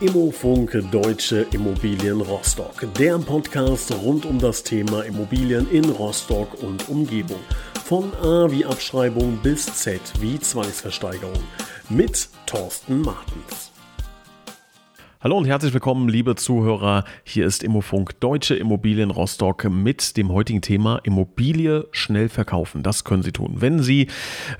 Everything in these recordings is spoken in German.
Immofunk Deutsche Immobilien Rostock. Der Podcast rund um das Thema Immobilien in Rostock und Umgebung. Von A wie Abschreibung bis Z wie Zwangsversteigerung. Mit Thorsten Martens. Hallo und herzlich willkommen, liebe Zuhörer. Hier ist Immofunk Deutsche Immobilien Rostock mit dem heutigen Thema Immobilie schnell verkaufen. Das können Sie tun. Wenn Sie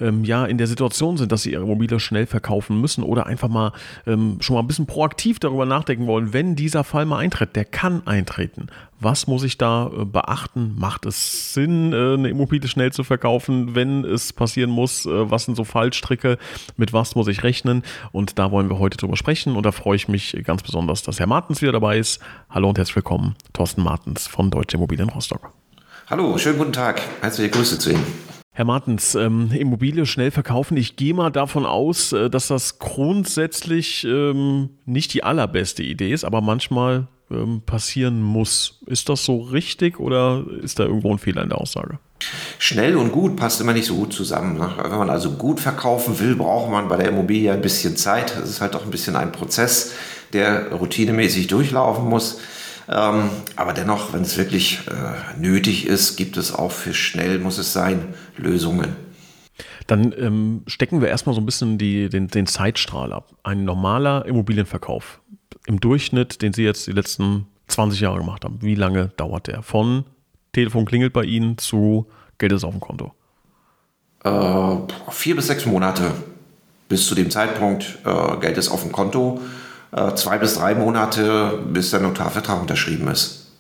ähm, ja in der Situation sind, dass Sie Ihre Immobilie schnell verkaufen müssen oder einfach mal ähm, schon mal ein bisschen proaktiv darüber nachdenken wollen, wenn dieser Fall mal eintritt, der kann eintreten. Was muss ich da äh, beachten? Macht es Sinn, äh, eine Immobilie schnell zu verkaufen, wenn es passieren muss? Äh, was sind so Fallstricke? Mit was muss ich rechnen? Und da wollen wir heute drüber sprechen. Und da freue ich mich ganz besonders, dass Herr Martens wieder dabei ist. Hallo und herzlich willkommen, Thorsten Martens von Deutsche Immobilien Rostock. Hallo, schönen guten Tag. Herzliche Grüße zu Ihnen. Herr Martens, ähm, Immobilie schnell verkaufen. Ich gehe mal davon aus, dass das grundsätzlich ähm, nicht die allerbeste Idee ist, aber manchmal ähm, passieren muss. Ist das so richtig oder ist da irgendwo ein Fehler in der Aussage? Schnell und gut passt immer nicht so gut zusammen. Ne? Wenn man also gut verkaufen will, braucht man bei der Immobilie ein bisschen Zeit. Das ist halt auch ein bisschen ein Prozess der routinemäßig durchlaufen muss. Ähm, aber dennoch, wenn es wirklich äh, nötig ist, gibt es auch für schnell, muss es sein, Lösungen. Dann ähm, stecken wir erstmal so ein bisschen die, den, den Zeitstrahl ab. Ein normaler Immobilienverkauf im Durchschnitt, den Sie jetzt die letzten 20 Jahre gemacht haben, wie lange dauert der? Von Telefon klingelt bei Ihnen zu Geld ist auf dem Konto? Äh, vier bis sechs Monate bis zu dem Zeitpunkt, äh, Geld ist auf dem Konto. Äh, zwei bis drei Monate, bis der Notarvertrag unterschrieben ist.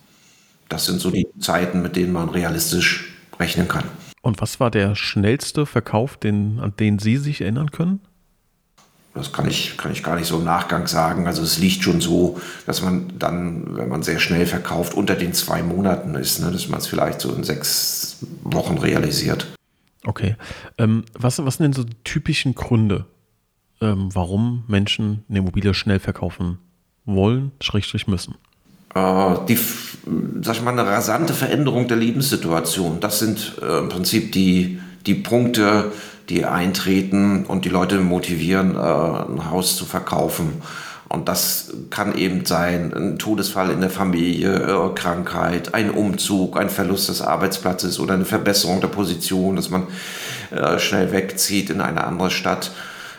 Das sind so die Zeiten, mit denen man realistisch rechnen kann. Und was war der schnellste Verkauf, den, an den Sie sich erinnern können? Das kann ich, kann ich gar nicht so im Nachgang sagen. Also es liegt schon so, dass man dann, wenn man sehr schnell verkauft, unter den zwei Monaten ist, ne, dass man es vielleicht so in sechs Wochen realisiert. Okay. Ähm, was, was sind denn so die typischen Gründe, ähm, warum Menschen eine Immobilie schnell verkaufen wollen, schrägstrich müssen? Äh, die, sag ich mal, eine rasante Veränderung der Lebenssituation. Das sind äh, im Prinzip die, die Punkte, die eintreten und die Leute motivieren, äh, ein Haus zu verkaufen. Und das kann eben sein, ein Todesfall in der Familie, äh, Krankheit, ein Umzug, ein Verlust des Arbeitsplatzes oder eine Verbesserung der Position, dass man äh, schnell wegzieht in eine andere Stadt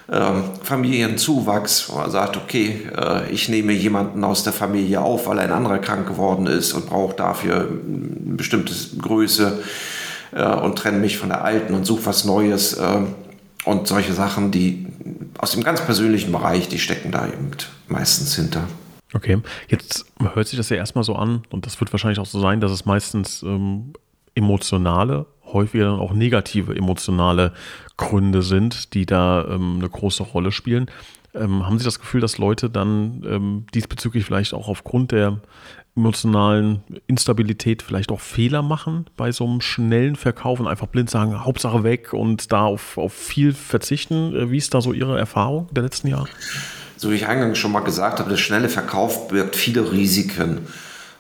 ähm, Familienzuwachs, wo man sagt, okay, ich nehme jemanden aus der Familie auf, weil ein anderer krank geworden ist und brauche dafür eine bestimmte Größe äh, und trenne mich von der alten und suche was Neues. Äh, und solche Sachen, die aus dem ganz persönlichen Bereich, die stecken da eben meistens hinter. Okay, jetzt hört sich das ja erstmal so an und das wird wahrscheinlich auch so sein, dass es meistens ähm, emotionale häufiger dann auch negative emotionale Gründe sind, die da ähm, eine große Rolle spielen. Ähm, haben Sie das Gefühl, dass Leute dann ähm, diesbezüglich vielleicht auch aufgrund der emotionalen Instabilität vielleicht auch Fehler machen bei so einem schnellen Verkauf und einfach blind sagen, Hauptsache weg und da auf, auf viel verzichten? Äh, wie ist da so Ihre Erfahrung der letzten Jahre? So wie ich eingangs schon mal gesagt habe, der schnelle Verkauf birgt viele Risiken.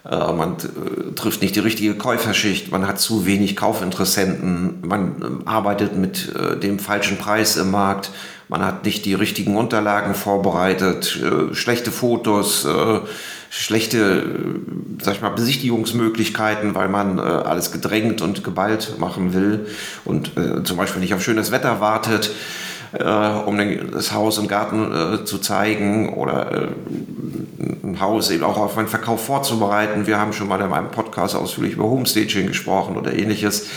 Äh, man äh, trifft nicht die richtige Käuferschicht, man hat zu wenig Kaufinteressenten, man ähm, arbeitet mit dem falschen Preis im Markt, man hat nicht die richtigen Unterlagen vorbereitet, schlechte Fotos, schlechte sag ich mal, Besichtigungsmöglichkeiten, weil man alles gedrängt und geballt machen will und zum Beispiel nicht auf schönes Wetter wartet äh, um den, das Haus und Garten äh, zu zeigen oder äh, ein Haus eben auch auf einen Verkauf vorzubereiten. Wir haben schon mal in meinem Podcast ausführlich über Homestaging gesprochen oder ähnliches.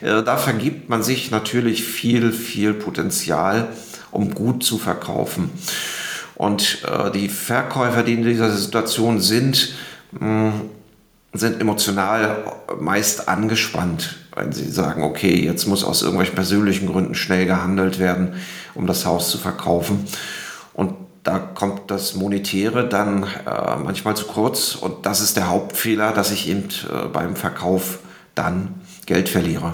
Äh, da vergibt man sich natürlich viel, viel Potenzial, um gut zu verkaufen. Und äh, die Verkäufer, die in dieser Situation sind, mh, sind emotional meist angespannt, weil sie sagen, okay, jetzt muss aus irgendwelchen persönlichen Gründen schnell gehandelt werden, um das Haus zu verkaufen. Und da kommt das Monetäre dann äh, manchmal zu kurz und das ist der Hauptfehler, dass ich eben äh, beim Verkauf dann Geld verliere.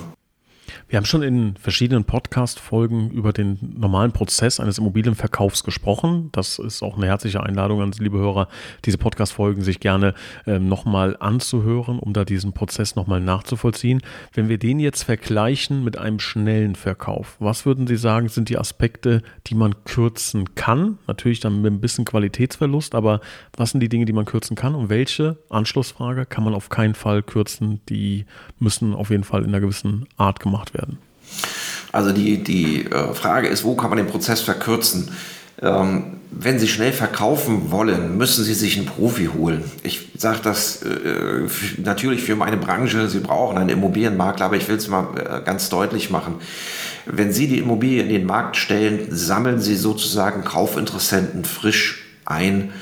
Wir haben schon in verschiedenen Podcast-Folgen über den normalen Prozess eines Immobilienverkaufs gesprochen. Das ist auch eine herzliche Einladung an Sie, liebe Hörer, diese Podcast-Folgen sich gerne ähm, nochmal anzuhören, um da diesen Prozess nochmal nachzuvollziehen. Wenn wir den jetzt vergleichen mit einem schnellen Verkauf, was würden Sie sagen, sind die Aspekte, die man kürzen kann? Natürlich dann mit ein bisschen Qualitätsverlust, aber was sind die Dinge, die man kürzen kann und welche, Anschlussfrage, kann man auf keinen Fall kürzen? Die müssen auf jeden Fall in einer gewissen Art gemacht werden werden? Also die, die äh, Frage ist, wo kann man den Prozess verkürzen? Ähm, wenn Sie schnell verkaufen wollen, müssen Sie sich einen Profi holen. Ich sage das äh, natürlich für meine Branche, Sie brauchen einen Immobilienmakler, aber ich will es mal äh, ganz deutlich machen. Wenn Sie die Immobilie in den Markt stellen, sammeln Sie sozusagen Kaufinteressenten frisch ein.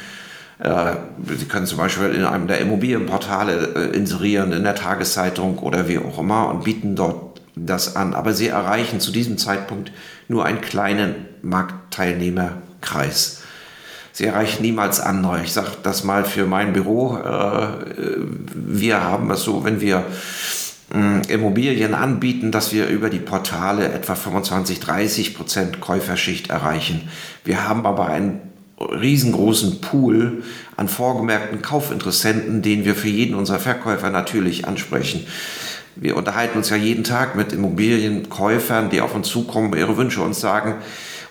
Sie können zum Beispiel in einem der Immobilienportale inserieren, in der Tageszeitung oder wie auch immer und bieten dort das an. Aber sie erreichen zu diesem Zeitpunkt nur einen kleinen Marktteilnehmerkreis. Sie erreichen niemals andere. Ich sage das mal für mein Büro. Äh, wir haben es so, wenn wir mm, Immobilien anbieten, dass wir über die Portale etwa 25, 30 Prozent Käuferschicht erreichen. Wir haben aber einen riesengroßen Pool an vorgemerkten Kaufinteressenten, den wir für jeden unserer Verkäufer natürlich ansprechen. Wir unterhalten uns ja jeden Tag mit Immobilienkäufern, die auf uns zukommen, ihre Wünsche uns sagen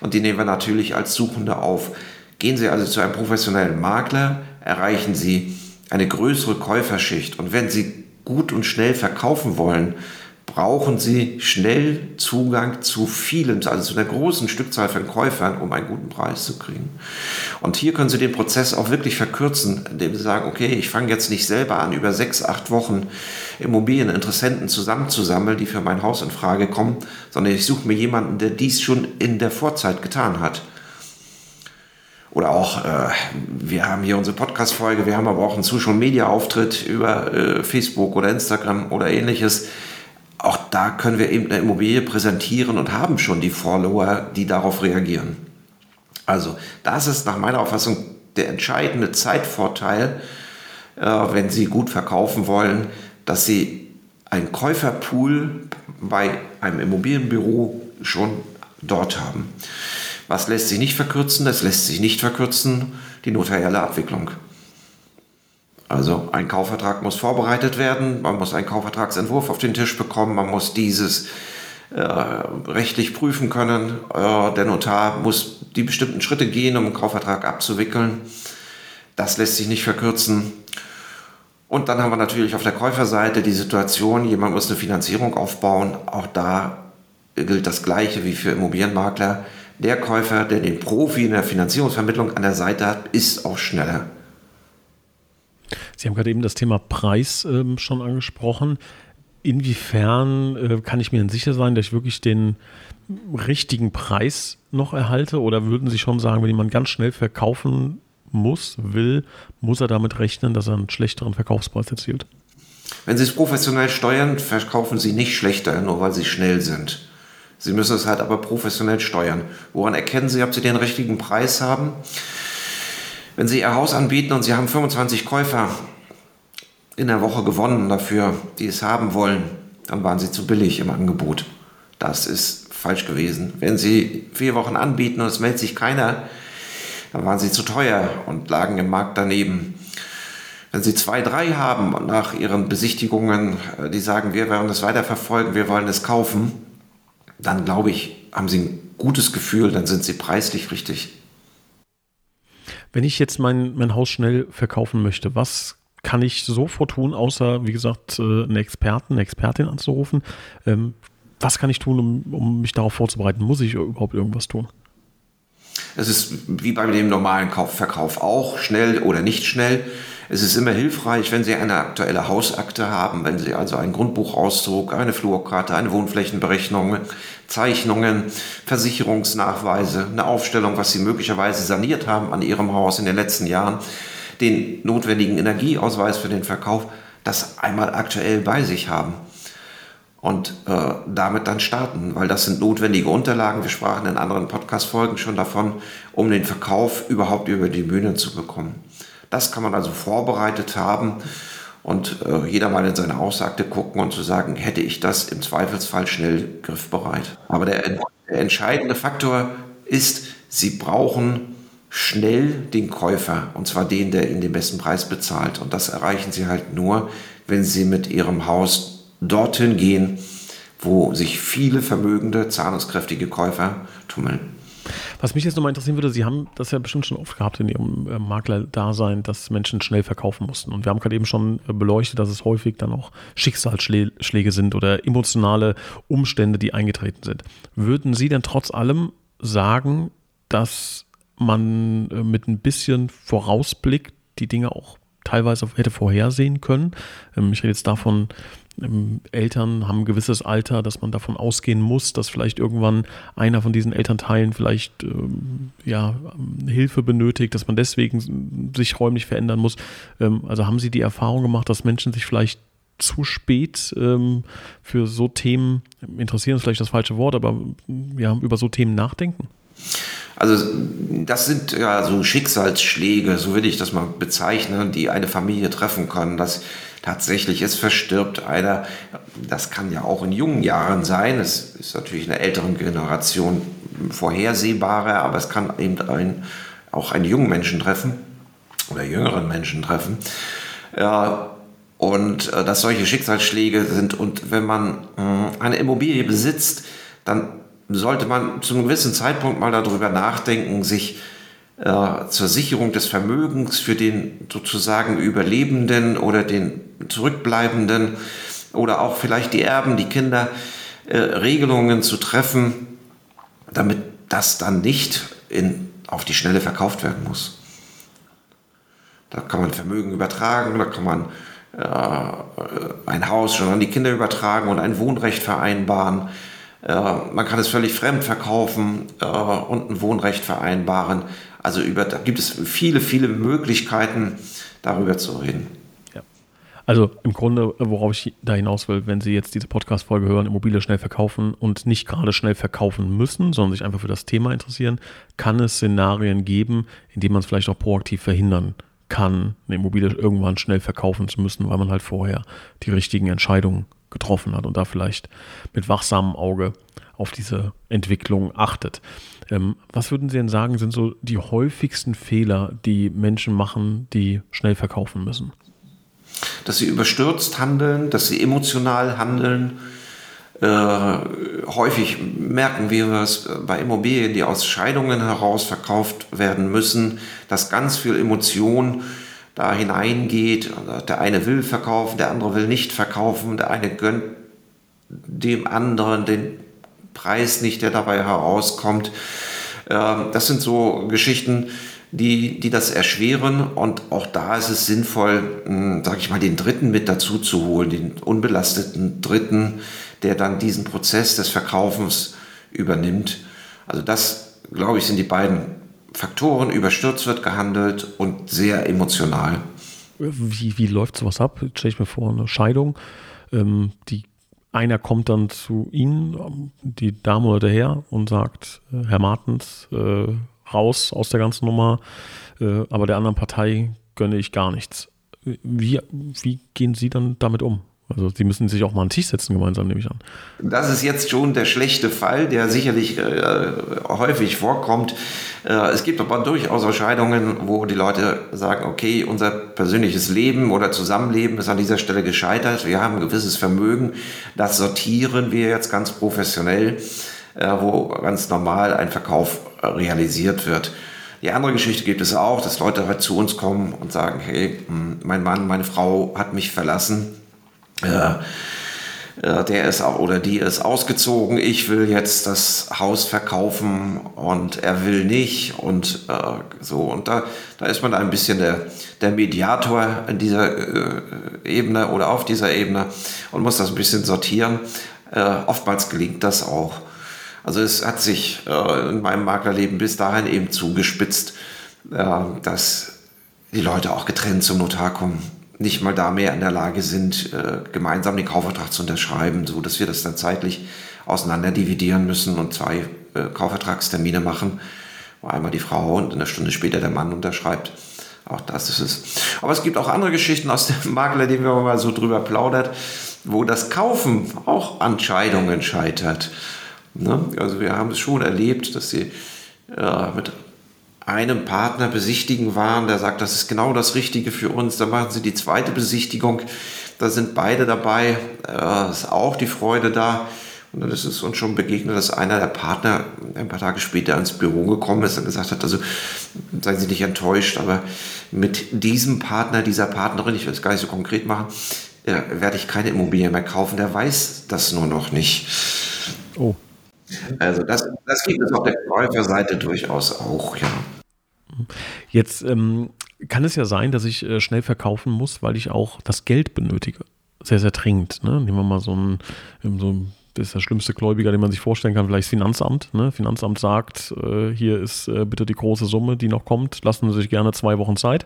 und die nehmen wir natürlich als Suchende auf. Gehen Sie also zu einem professionellen Makler, erreichen Sie eine größere Käuferschicht und wenn Sie gut und schnell verkaufen wollen, brauchen Sie schnell Zugang zu vielen, also zu einer großen Stückzahl von Käufern, um einen guten Preis zu kriegen. Und hier können Sie den Prozess auch wirklich verkürzen, indem Sie sagen, okay, ich fange jetzt nicht selber an, über sechs, acht Wochen Immobilieninteressenten zusammenzusammeln, die für mein Haus in Frage kommen, sondern ich suche mir jemanden, der dies schon in der Vorzeit getan hat. Oder auch, äh, wir haben hier unsere Podcast-Folge, wir haben aber auch einen Social-Media-Auftritt über äh, Facebook oder Instagram oder ähnliches auch da können wir eben eine Immobilie präsentieren und haben schon die Follower, die darauf reagieren. Also das ist nach meiner Auffassung der entscheidende Zeitvorteil, äh, wenn Sie gut verkaufen wollen, dass Sie einen Käuferpool bei einem Immobilienbüro schon dort haben. Was lässt sich nicht verkürzen? Das lässt sich nicht verkürzen, die notarielle Abwicklung. Also ein Kaufvertrag muss vorbereitet werden, man muss einen Kaufvertragsentwurf auf den Tisch bekommen, man muss dieses äh, rechtlich prüfen können. Äh, der Notar muss die bestimmten Schritte gehen, um einen Kaufvertrag abzuwickeln. Das lässt sich nicht verkürzen. Und dann haben wir natürlich auf der Käuferseite die Situation, jemand muss eine Finanzierung aufbauen. Auch da gilt das Gleiche wie für Immobilienmakler. Der Käufer, der den Profi in der Finanzierungsvermittlung an der Seite hat, ist auch schneller. Sie haben gerade eben das Thema Preis ähm, schon angesprochen. Inwiefern äh, kann ich mir denn sicher sein, dass ich wirklich den richtigen Preis noch erhalte? Oder würden Sie schon sagen, wenn jemand ganz schnell verkaufen muss, will, muss er damit rechnen, dass er einen schlechteren Verkaufspreis erzielt? Wenn Sie es professionell steuern, verkaufen Sie nicht schlechter, nur weil Sie schnell sind. Sie müssen es halt aber professionell steuern. Woran erkennen Sie, ob Sie den richtigen Preis haben? Wenn Sie Ihr Haus anbieten und Sie haben 25 Käufer in der Woche gewonnen dafür, die es haben wollen, dann waren Sie zu billig im Angebot. Das ist falsch gewesen. Wenn Sie vier Wochen anbieten und es meldet sich keiner, dann waren Sie zu teuer und lagen im Markt daneben. Wenn Sie zwei, drei haben und nach Ihren Besichtigungen, äh, die sagen, wir werden es weiterverfolgen, wir wollen es kaufen, dann glaube ich, haben Sie ein gutes Gefühl, dann sind Sie preislich richtig. Wenn ich jetzt mein, mein Haus schnell verkaufen möchte, was kann ich sofort tun, außer, wie gesagt, äh, einen Experten, eine Expertin anzurufen? Ähm, was kann ich tun, um, um mich darauf vorzubereiten? Muss ich überhaupt irgendwas tun? Es ist wie bei dem normalen Kaufverkauf auch, schnell oder nicht schnell. Es ist immer hilfreich, wenn Sie eine aktuelle Hausakte haben, wenn Sie also einen Grundbuchauszug, eine Flurkarte, eine Wohnflächenberechnung, Zeichnungen, Versicherungsnachweise, eine Aufstellung, was Sie möglicherweise saniert haben an Ihrem Haus in den letzten Jahren, den notwendigen Energieausweis für den Verkauf, das einmal aktuell bei sich haben und äh, damit dann starten, weil das sind notwendige Unterlagen. Wir sprachen in anderen Podcast-Folgen schon davon, um den Verkauf überhaupt über die Bühne zu bekommen. Das kann man also vorbereitet haben und äh, jeder mal in seine Aussage gucken und zu sagen, hätte ich das im Zweifelsfall schnell griffbereit. Aber der, der entscheidende Faktor ist, Sie brauchen schnell den Käufer, und zwar den, der Ihnen den besten Preis bezahlt. Und das erreichen Sie halt nur, wenn Sie mit Ihrem Haus dorthin gehen, wo sich viele vermögende, zahlungskräftige Käufer tummeln. Was mich jetzt nochmal interessieren würde, Sie haben das ja bestimmt schon oft gehabt in Ihrem äh, Makler-Dasein, dass Menschen schnell verkaufen mussten. Und wir haben gerade eben schon äh, beleuchtet, dass es häufig dann auch Schicksalsschläge sind oder emotionale Umstände, die eingetreten sind. Würden Sie denn trotz allem sagen, dass man äh, mit ein bisschen Vorausblick die Dinge auch teilweise hätte vorhersehen können. Ähm, ich rede jetzt davon, Eltern haben ein gewisses Alter, dass man davon ausgehen muss, dass vielleicht irgendwann einer von diesen Elternteilen vielleicht ähm, ja, Hilfe benötigt, dass man deswegen sich räumlich verändern muss. also haben Sie die Erfahrung gemacht, dass Menschen sich vielleicht zu spät ähm, für so Themen interessieren, ist vielleicht das falsche Wort, aber ja, über so Themen nachdenken? Also das sind ja so Schicksalsschläge, so würde ich das mal bezeichnen, die eine Familie treffen können. Dass tatsächlich es verstirbt einer, das kann ja auch in jungen Jahren sein. Es ist natürlich in der älteren Generation vorhersehbarer, aber es kann eben ein, auch einen jungen Menschen treffen oder jüngeren Menschen treffen. Ja, und äh, dass solche Schicksalsschläge sind und wenn man äh, eine Immobilie besitzt, dann sollte man zu einem gewissen Zeitpunkt mal darüber nachdenken, sich äh, zur Sicherung des Vermögens für den sozusagen Überlebenden oder den Zurückbleibenden oder auch vielleicht die Erben, die Kinder, äh, Regelungen zu treffen, damit das dann nicht in, auf die Schnelle verkauft werden muss. Da kann man Vermögen übertragen, da kann man äh, ein Haus schon an die Kinder übertragen und ein Wohnrecht vereinbaren. Äh, man kann es völlig fremd verkaufen äh, und ein Wohnrecht vereinbaren. Also über, da gibt es viele, viele Möglichkeiten, darüber zu reden. Ja. Also im Grunde, worauf ich da hinaus will, wenn Sie jetzt diese Podcast-Folge hören, Immobilie schnell verkaufen und nicht gerade schnell verkaufen müssen, sondern sich einfach für das Thema interessieren, kann es Szenarien geben, in denen man es vielleicht auch proaktiv verhindern kann, eine Immobilie irgendwann schnell verkaufen zu müssen, weil man halt vorher die richtigen Entscheidungen getroffen hat und da vielleicht mit wachsamem Auge auf diese Entwicklung achtet. Ähm, was würden Sie denn sagen, sind so die häufigsten Fehler, die Menschen machen, die schnell verkaufen müssen? Dass sie überstürzt handeln, dass sie emotional handeln. Äh, häufig merken wir es bei Immobilien, die aus Scheidungen heraus verkauft werden müssen, dass ganz viel Emotion da hineingeht. Der eine will verkaufen, der andere will nicht verkaufen, der eine gönnt dem anderen den Preis nicht, der dabei herauskommt. Ähm, das sind so Geschichten, die, die das erschweren. Und auch da ist es sinnvoll, hm, sage ich mal, den Dritten mit dazu zu holen, den unbelasteten Dritten, der dann diesen Prozess des Verkaufens übernimmt. Also das, glaube ich, sind die beiden Faktoren, überstürzt wird gehandelt und sehr emotional. Wie, wie läuft sowas ab? Stelle ich mir vor, eine Scheidung. Ähm, die, einer kommt dann zu Ihnen, die Dame oder der Herr, und sagt, äh, Herr Martens, äh, raus aus der ganzen Nummer, äh, aber der anderen Partei gönne ich gar nichts. Wie, wie gehen Sie dann damit um? Also sie müssen sich auch mal an den Tisch setzen gemeinsam, nehme ich an. Das ist jetzt schon der schlechte Fall, der sicherlich äh, häufig vorkommt. Äh, es gibt aber durchaus Entscheidungen, wo die Leute sagen, okay, unser persönliches Leben oder Zusammenleben ist an dieser Stelle gescheitert. Wir haben ein gewisses Vermögen, das sortieren wir jetzt ganz professionell, äh, wo ganz normal ein Verkauf realisiert wird. Die andere Geschichte gibt es auch, dass Leute halt zu uns kommen und sagen, hey, mein Mann, meine Frau hat mich verlassen äh, der ist auch oder die ist ausgezogen. Ich will jetzt das Haus verkaufen und er will nicht und äh, so. Und da, da ist man ein bisschen der, der Mediator in dieser äh, Ebene oder auf dieser Ebene und muss das ein bisschen sortieren. Äh, oftmals gelingt das auch. Also es hat sich äh, in meinem Maklerleben bis dahin eben zugespitzt, äh, dass die Leute auch getrennt zum Notar kommen nicht mal da mehr in der Lage sind, äh, gemeinsam den Kaufvertrag zu unterschreiben, so dass wir das dann zeitlich auseinander dividieren müssen und zwei äh, Kaufvertragstermine machen, wo einmal die Frau und eine Stunde später der Mann unterschreibt. Auch das ist es. Aber es gibt auch andere Geschichten aus dem Makler, die wir mal so drüber plaudert, wo das Kaufen auch an Scheidungen scheitert. Ne? Also wir haben es schon erlebt, dass sie äh, mit einem Partner besichtigen waren, der sagt, das ist genau das Richtige für uns. Dann machen sie die zweite Besichtigung, da sind beide dabei, äh, ist auch die Freude da. Und dann ist es uns schon begegnet, dass einer der Partner ein paar Tage später ins Büro gekommen ist und gesagt hat, also seien Sie nicht enttäuscht, aber mit diesem Partner, dieser Partnerin, ich will es gar nicht so konkret machen, äh, werde ich keine Immobilie mehr kaufen. Der weiß das nur noch nicht. Oh. Also das, das gibt es auf der Käuferseite durchaus auch, ja. Jetzt ähm, kann es ja sein, dass ich äh, schnell verkaufen muss, weil ich auch das Geld benötige. Sehr, sehr dringend. Ne? Nehmen wir mal so ein, so ein das ist der schlimmste Gläubiger, den man sich vorstellen kann, vielleicht das Finanzamt. Ne? Finanzamt sagt, äh, hier ist äh, bitte die große Summe, die noch kommt. Lassen Sie sich gerne zwei Wochen Zeit.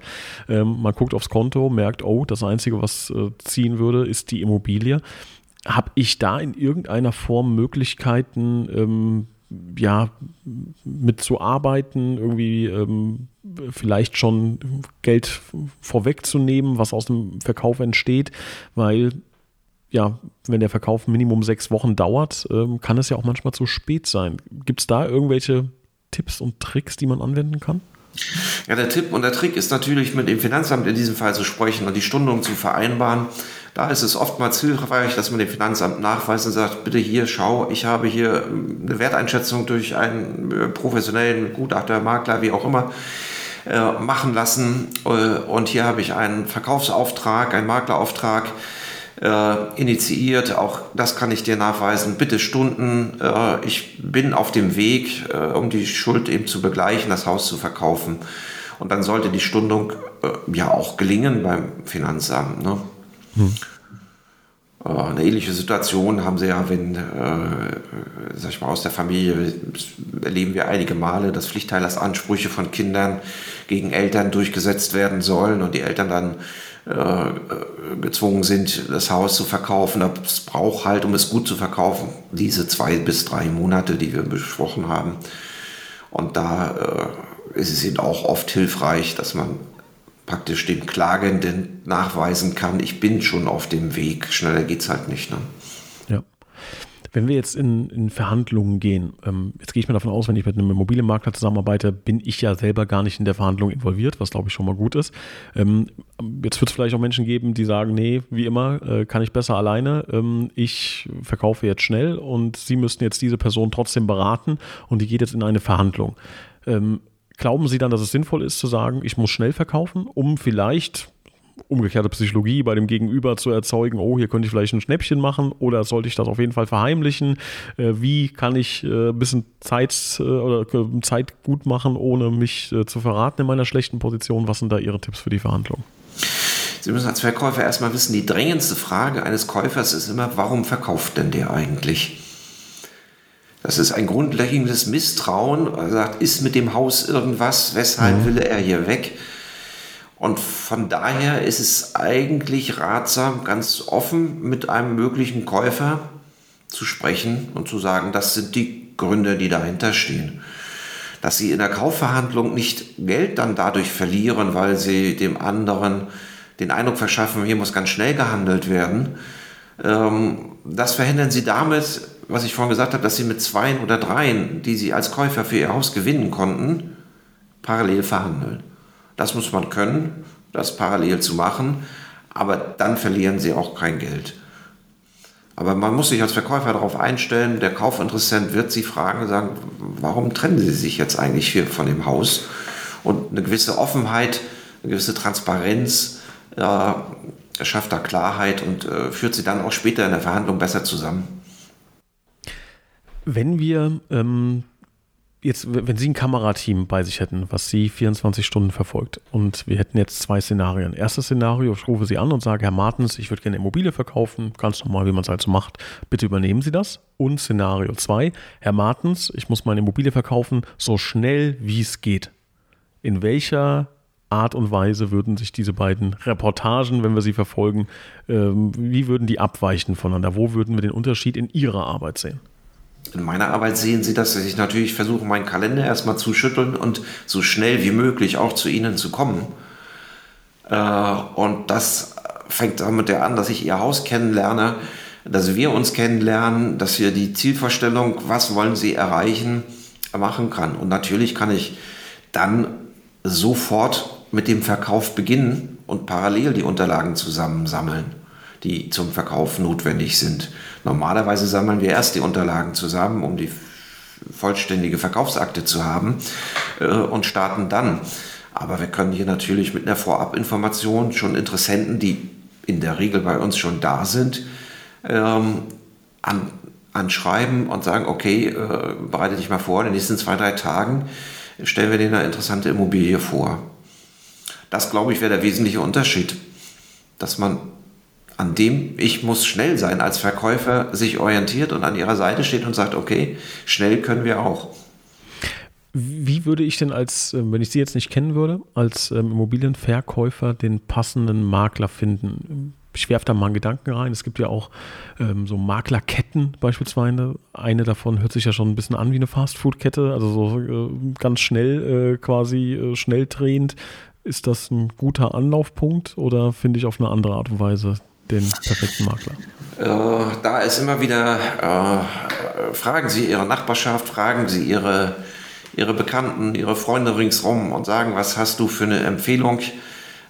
Ähm, man guckt aufs Konto, merkt, oh, das Einzige, was äh, ziehen würde, ist die Immobilie. Habe ich da in irgendeiner Form Möglichkeiten, ähm, ja, mitzuarbeiten, irgendwie ähm, vielleicht schon Geld vorwegzunehmen, was aus dem Verkauf entsteht, weil ja, wenn der Verkauf Minimum sechs Wochen dauert, ähm, kann es ja auch manchmal zu spät sein. Gibt es da irgendwelche Tipps und Tricks, die man anwenden kann? Ja, der Tipp und der Trick ist natürlich mit dem Finanzamt in diesem Fall zu sprechen und die Stundung zu vereinbaren. Da ist es oftmals hilfreich, dass man dem Finanzamt nachweist und sagt, bitte hier, schau, ich habe hier ähm, eine Werteinschätzung durch einen äh, professionellen Gutachter, Makler, wie auch immer, äh, machen lassen. Äh, und hier habe ich einen Verkaufsauftrag, einen Maklerauftrag initiiert. Auch das kann ich dir nachweisen. Bitte Stunden. ich bin auf dem Weg, um die Schuld eben zu begleichen, das Haus zu verkaufen. Und dann sollte die Stundung ja auch gelingen beim Finanzamt. Ne? Hm. Eine ähnliche Situation haben sie ja, wenn, äh, sag ich mal, aus der Familie erleben wir einige Male, dass Pflichtteilersansprüche von Kindern gegen Eltern durchgesetzt werden sollen und die Eltern dann äh, gezwungen sind, das Haus zu verkaufen. Das braucht halt, um es gut zu verkaufen, diese zwei bis drei Monate, die wir besprochen haben. Und da äh, ist es eben auch oft hilfreich, dass man praktisch dem Klagenden nachweisen kann, ich bin schon auf dem Weg. Schneller geht es halt nicht. Ne? Ja. Wenn wir jetzt in, in Verhandlungen gehen, ähm, jetzt gehe ich mal davon aus, wenn ich mit einem Immobilienmakler zusammenarbeite, bin ich ja selber gar nicht in der Verhandlung involviert, was glaube ich schon mal gut ist. Ähm, jetzt wird es vielleicht auch Menschen geben, die sagen, nee, wie immer, äh, kann ich besser alleine. Ähm, ich verkaufe jetzt schnell und Sie müssten jetzt diese Person trotzdem beraten und die geht jetzt in eine Verhandlung. Ähm, Glauben Sie dann, dass es sinnvoll ist zu sagen, ich muss schnell verkaufen, um vielleicht umgekehrte Psychologie bei dem Gegenüber zu erzeugen, oh, hier könnte ich vielleicht ein Schnäppchen machen oder sollte ich das auf jeden Fall verheimlichen? Äh, wie kann ich äh, ein bisschen Zeit äh, oder Zeit gut machen, ohne mich zu verraten in meiner schlechten Position? Was sind da Ihre Tipps für die Verhandlung? Sie müssen als Verkäufer erstmal wissen, die drängendste Frage eines Käufers ist immer, warum verkauft denn der eigentlich? Das ist ein grundlegendes Misstrauen. Er sagt, ist mit dem Haus irgendwas? Weshalb mhm. will er hier weg? Und von daher ist es eigentlich ratsam, ganz offen mit einem möglichen Käufer zu sprechen und zu sagen, das sind die Gründe, die dahinter stehen. Dass sie in der Kaufverhandlung nicht Geld dann dadurch verlieren, weil sie dem anderen den Eindruck verschaffen, hier muss ganz schnell gehandelt werden. Ähm, das verhindern sie damit, was ich vorhin gesagt habe, dass sie mit zweien oder dreien, die sie als Käufer für ihr Haus gewinnen konnten, parallel verhandeln. Das muss man können, das parallel zu machen, aber dann verlieren sie auch kein Geld. Aber man muss sich als Verkäufer darauf einstellen, der Kaufinteressent wird sie fragen, sagen, warum trennen sie sich jetzt eigentlich hier von dem Haus? Und eine gewisse Offenheit, eine gewisse Transparenz äh, schafft da Klarheit und äh, führt sie dann auch später in der Verhandlung besser zusammen. Wenn wir ähm, jetzt, wenn Sie ein Kamerateam bei sich hätten, was Sie 24 Stunden verfolgt und wir hätten jetzt zwei Szenarien. Erstes Szenario, ich rufe Sie an und sage, Herr Martens, ich würde gerne Immobilie verkaufen, ganz normal, wie man es halt so macht. Bitte übernehmen Sie das. Und Szenario 2, Herr Martens, ich muss meine Immobilie verkaufen, so schnell wie es geht. In welcher Art und Weise würden sich diese beiden Reportagen, wenn wir sie verfolgen, ähm, wie würden die abweichen voneinander? Wo würden wir den Unterschied in Ihrer Arbeit sehen? In meiner Arbeit sehen Sie das, dass ich natürlich versuche, meinen Kalender erstmal zu schütteln und so schnell wie möglich auch zu Ihnen zu kommen. Äh, und das fängt damit ja an, dass ich ihr Haus kennenlerne, dass wir uns kennenlernen, dass wir die Zielvorstellung, was wollen sie erreichen, machen kann. Und natürlich kann ich dann sofort mit dem Verkauf beginnen und parallel die Unterlagen zusammensammeln, die zum Verkauf notwendig sind. Normalerweise sammeln wir erst die Unterlagen zusammen, um die vollständige Verkaufsakte zu haben äh, und starten dann. Aber wir können hier natürlich mit einer Vorabinformation schon Interessenten, die in der Regel bei uns schon da sind, ähm, an, anschreiben und sagen, okay, äh, bereite dich mal vor, in den nächsten zwei, drei Tagen stellen wir dir eine interessante Immobilie vor. Das, glaube ich, wäre der wesentliche Unterschied, dass man an dem ich muss schnell sein als Verkäufer sich orientiert und an ihrer Seite steht und sagt, okay, schnell können wir auch. Wie würde ich denn als, äh, wenn ich Sie jetzt nicht kennen würde, als ähm, Immobilienverkäufer den passenden Makler finden? Ich werfe da mal einen Gedanken rein. Es gibt ja auch ähm, so Maklerketten beispielsweise. Eine davon hört sich ja schon ein bisschen an wie eine Fastfood-Kette, also so äh, ganz schnell äh, quasi äh, schnell drehend. Ist das ein guter Anlaufpunkt oder finde ich auf eine andere Art und Weise den perfekten Makler? Äh, da ist immer wieder, äh, fragen Sie Ihre Nachbarschaft, fragen Sie Ihre, Ihre Bekannten, Ihre Freunde ringsrum und sagen, was hast du für eine Empfehlung?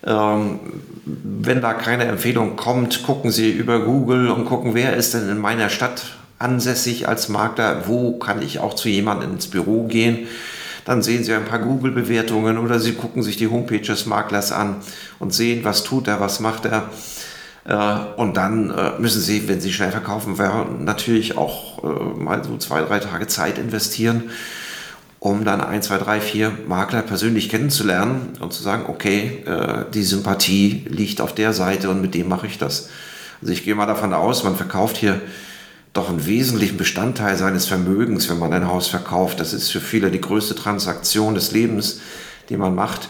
Ähm, wenn da keine Empfehlung kommt, gucken Sie über Google und gucken, wer ist denn in meiner Stadt ansässig als Makler, wo kann ich auch zu jemandem ins Büro gehen. Dann sehen Sie ein paar Google-Bewertungen oder Sie gucken sich die Homepage des Maklers an und sehen, was tut er, was macht er. Äh, und dann äh, müssen Sie, wenn Sie schnell verkaufen werden, natürlich auch äh, mal so zwei, drei Tage Zeit investieren um dann ein, zwei, drei, vier Makler persönlich kennenzulernen und zu sagen, okay, die Sympathie liegt auf der Seite und mit dem mache ich das. Also ich gehe mal davon aus, man verkauft hier doch einen wesentlichen Bestandteil seines Vermögens, wenn man ein Haus verkauft. Das ist für viele die größte Transaktion des Lebens, die man macht.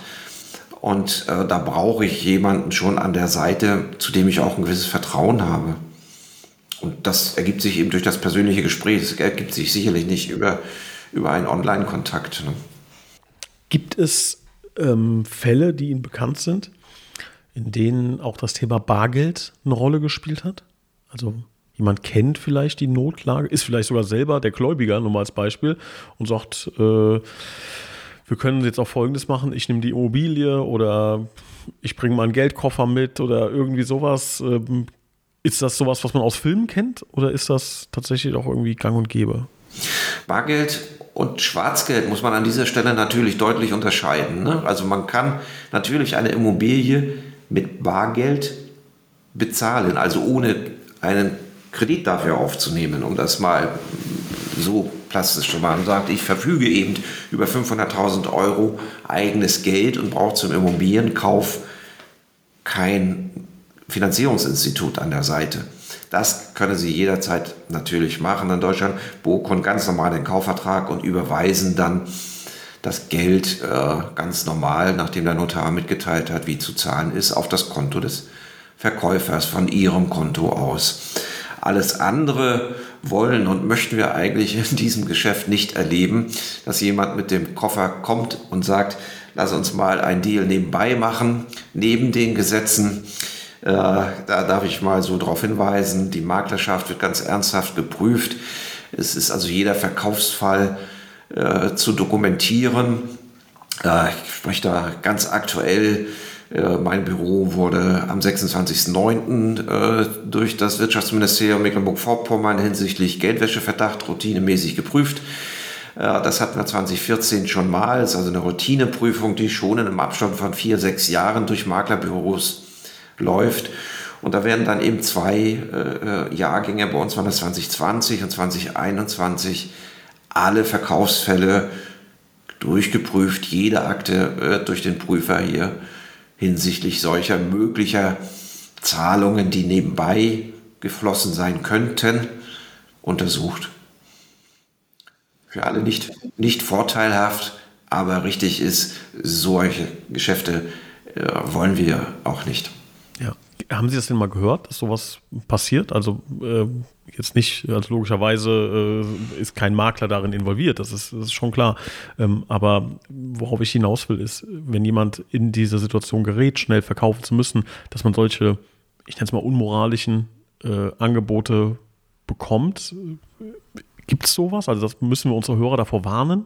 Und äh, da brauche ich jemanden schon an der Seite, zu dem ich auch ein gewisses Vertrauen habe. Und das ergibt sich eben durch das persönliche Gespräch. Es ergibt sich sicherlich nicht über über einen Online-Kontakt. Ne? Gibt es ähm, Fälle, die Ihnen bekannt sind, in denen auch das Thema Bargeld eine Rolle gespielt hat? Also jemand kennt vielleicht die Notlage, ist vielleicht sogar selber der Gläubiger, nur mal als Beispiel, und sagt, äh, wir können jetzt auch Folgendes machen, ich nehme die Immobilie oder ich bringe mal einen Geldkoffer mit oder irgendwie sowas. Ähm, ist das sowas, was man aus Filmen kennt oder ist das tatsächlich auch irgendwie gang und gäbe? Bargeld und Schwarzgeld muss man an dieser Stelle natürlich deutlich unterscheiden. Ne? Also man kann natürlich eine Immobilie mit Bargeld bezahlen, also ohne einen Kredit dafür aufzunehmen, um das mal so plastisch zu machen. Sagt, ich verfüge eben über 500.000 Euro eigenes Geld und brauche zum Immobilienkauf kein Finanzierungsinstitut an der Seite. Das können Sie jederzeit natürlich machen in Deutschland. Buchen ganz normal den Kaufvertrag und überweisen dann das Geld äh, ganz normal, nachdem der Notar mitgeteilt hat, wie zu zahlen ist, auf das Konto des Verkäufers von Ihrem Konto aus. Alles andere wollen und möchten wir eigentlich in diesem Geschäft nicht erleben, dass jemand mit dem Koffer kommt und sagt, lass uns mal ein Deal nebenbei machen, neben den Gesetzen. Äh, da darf ich mal so darauf hinweisen, die Maklerschaft wird ganz ernsthaft geprüft. Es ist also jeder Verkaufsfall äh, zu dokumentieren. Äh, ich spreche da ganz aktuell. Äh, mein Büro wurde am 26.09. Äh, durch das Wirtschaftsministerium Mecklenburg-Vorpommern hinsichtlich Geldwäscheverdacht routinemäßig geprüft. Das hatten wir 2014 schon mal. Das ist also eine Routineprüfung, die schon in einem Abstand von vier, sechs Jahren durch Maklerbüros läuft. Und da werden dann eben zwei äh, Jahrgänge, bei uns waren das 2020 und 2021, alle Verkaufsfälle durchgeprüft, jede Akte äh, durch den Prüfer hier hinsichtlich solcher möglicher Zahlungen, die nebenbei geflossen sein könnten, untersucht. Für alle nicht, nicht vorteilhaft, aber richtig ist, solche Geschäfte äh, wollen wir auch nicht. Ja. Haben Sie das denn mal gehört, dass sowas passiert? Also äh, jetzt nicht, also logischerweise äh, ist kein Makler darin involviert, das ist, das ist schon klar. Ähm, aber worauf ich hinaus will, ist, wenn jemand in diese Situation gerät, schnell verkaufen zu müssen, dass man solche, ich nenne es mal unmoralischen äh, Angebote bekommt. Gibt es sowas? Also das müssen wir unsere Hörer davor warnen?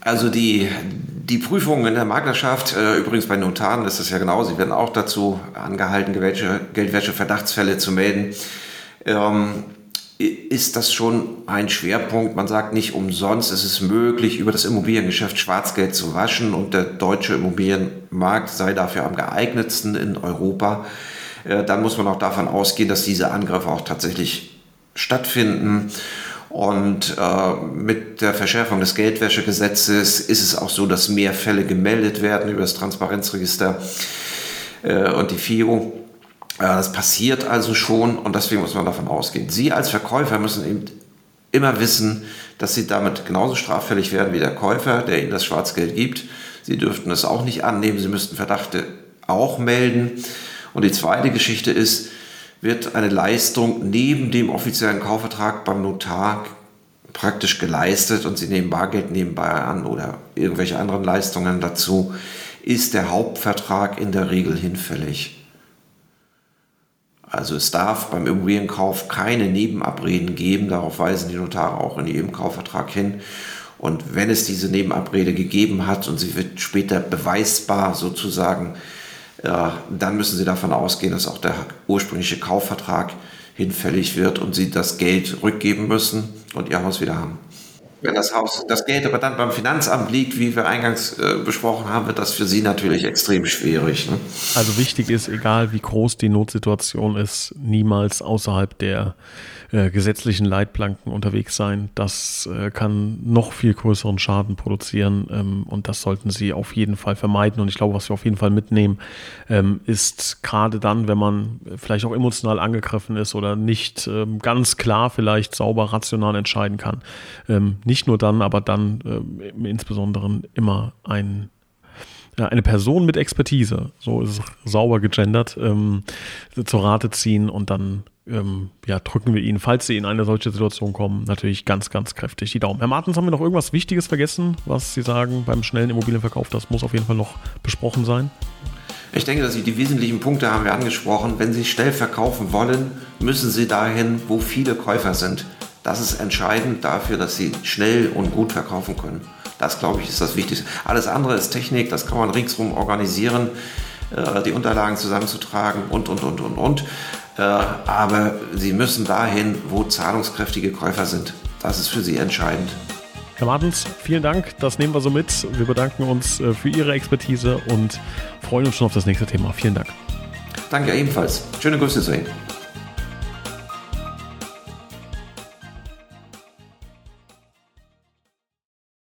Also die, die Prüfungen in der Maklerschaft, äh, übrigens bei Notaren ist das ja genau, sie werden auch dazu angehalten, Geldwäsche-Verdachtsfälle zu melden. Ähm, ist das schon ein Schwerpunkt. Man sagt nicht umsonst, es ist möglich, über das Immobiliengeschäft Schwarzgeld zu waschen und der deutsche Immobilienmarkt sei dafür am geeignetsten in Europa. Äh, dann muss man auch davon ausgehen, dass diese Angriffe auch tatsächlich stattfinden. Und äh, mit der Verschärfung des Geldwäschegesetzes ist es auch so, dass mehr Fälle gemeldet werden über das Transparenzregister äh, und die FIO. Äh, das passiert also schon und deswegen muss man davon ausgehen. Sie als Verkäufer müssen eben immer wissen, dass Sie damit genauso straffällig werden wie der Käufer, der Ihnen das Schwarzgeld gibt. Sie dürften es auch nicht annehmen, Sie müssten Verdachte auch melden. Und die zweite Geschichte ist, wird eine Leistung neben dem offiziellen Kaufvertrag beim Notar praktisch geleistet und Sie nehmen Bargeld nebenbei an oder irgendwelche anderen Leistungen dazu, ist der Hauptvertrag in der Regel hinfällig. Also es darf beim Immobilienkauf keine Nebenabreden geben, darauf weisen die Notare auch in ihrem Kaufvertrag hin. Und wenn es diese Nebenabrede gegeben hat und sie wird später beweisbar sozusagen, ja, dann müssen Sie davon ausgehen, dass auch der ursprüngliche Kaufvertrag hinfällig wird und Sie das Geld rückgeben müssen und Ihr Haus wieder haben. Wenn das Haus, das Geld aber dann beim Finanzamt liegt, wie wir eingangs äh, besprochen haben, wird das für Sie natürlich extrem schwierig. Ne? Also wichtig ist, egal wie groß die Notsituation ist, niemals außerhalb der äh, gesetzlichen Leitplanken unterwegs sein. Das äh, kann noch viel größeren Schaden produzieren ähm, und das sollten Sie auf jeden Fall vermeiden. Und ich glaube, was wir auf jeden Fall mitnehmen, ähm, ist gerade dann, wenn man vielleicht auch emotional angegriffen ist oder nicht ähm, ganz klar vielleicht sauber rational entscheiden kann. Ähm, nicht nur dann, aber dann ähm, insbesondere immer ein eine Person mit Expertise, so ist es sauber gegendert, ähm, zur Rate ziehen und dann ähm, ja, drücken wir Ihnen, falls Sie in eine solche Situation kommen, natürlich ganz, ganz kräftig die Daumen. Herr Martens, haben wir noch irgendwas Wichtiges vergessen, was Sie sagen beim schnellen Immobilienverkauf? Das muss auf jeden Fall noch besprochen sein. Ich denke, dass Sie die wesentlichen Punkte haben wir angesprochen. Wenn Sie schnell verkaufen wollen, müssen Sie dahin, wo viele Käufer sind. Das ist entscheidend dafür, dass Sie schnell und gut verkaufen können. Das, glaube ich, ist das Wichtigste. Alles andere ist Technik, das kann man ringsrum organisieren, äh, die Unterlagen zusammenzutragen und, und, und, und, und. Äh, aber sie müssen dahin, wo zahlungskräftige Käufer sind. Das ist für sie entscheidend. Herr Martens, vielen Dank. Das nehmen wir so mit. Wir bedanken uns äh, für Ihre Expertise und freuen uns schon auf das nächste Thema. Vielen Dank. Danke ebenfalls. Schöne Grüße zu Ihnen.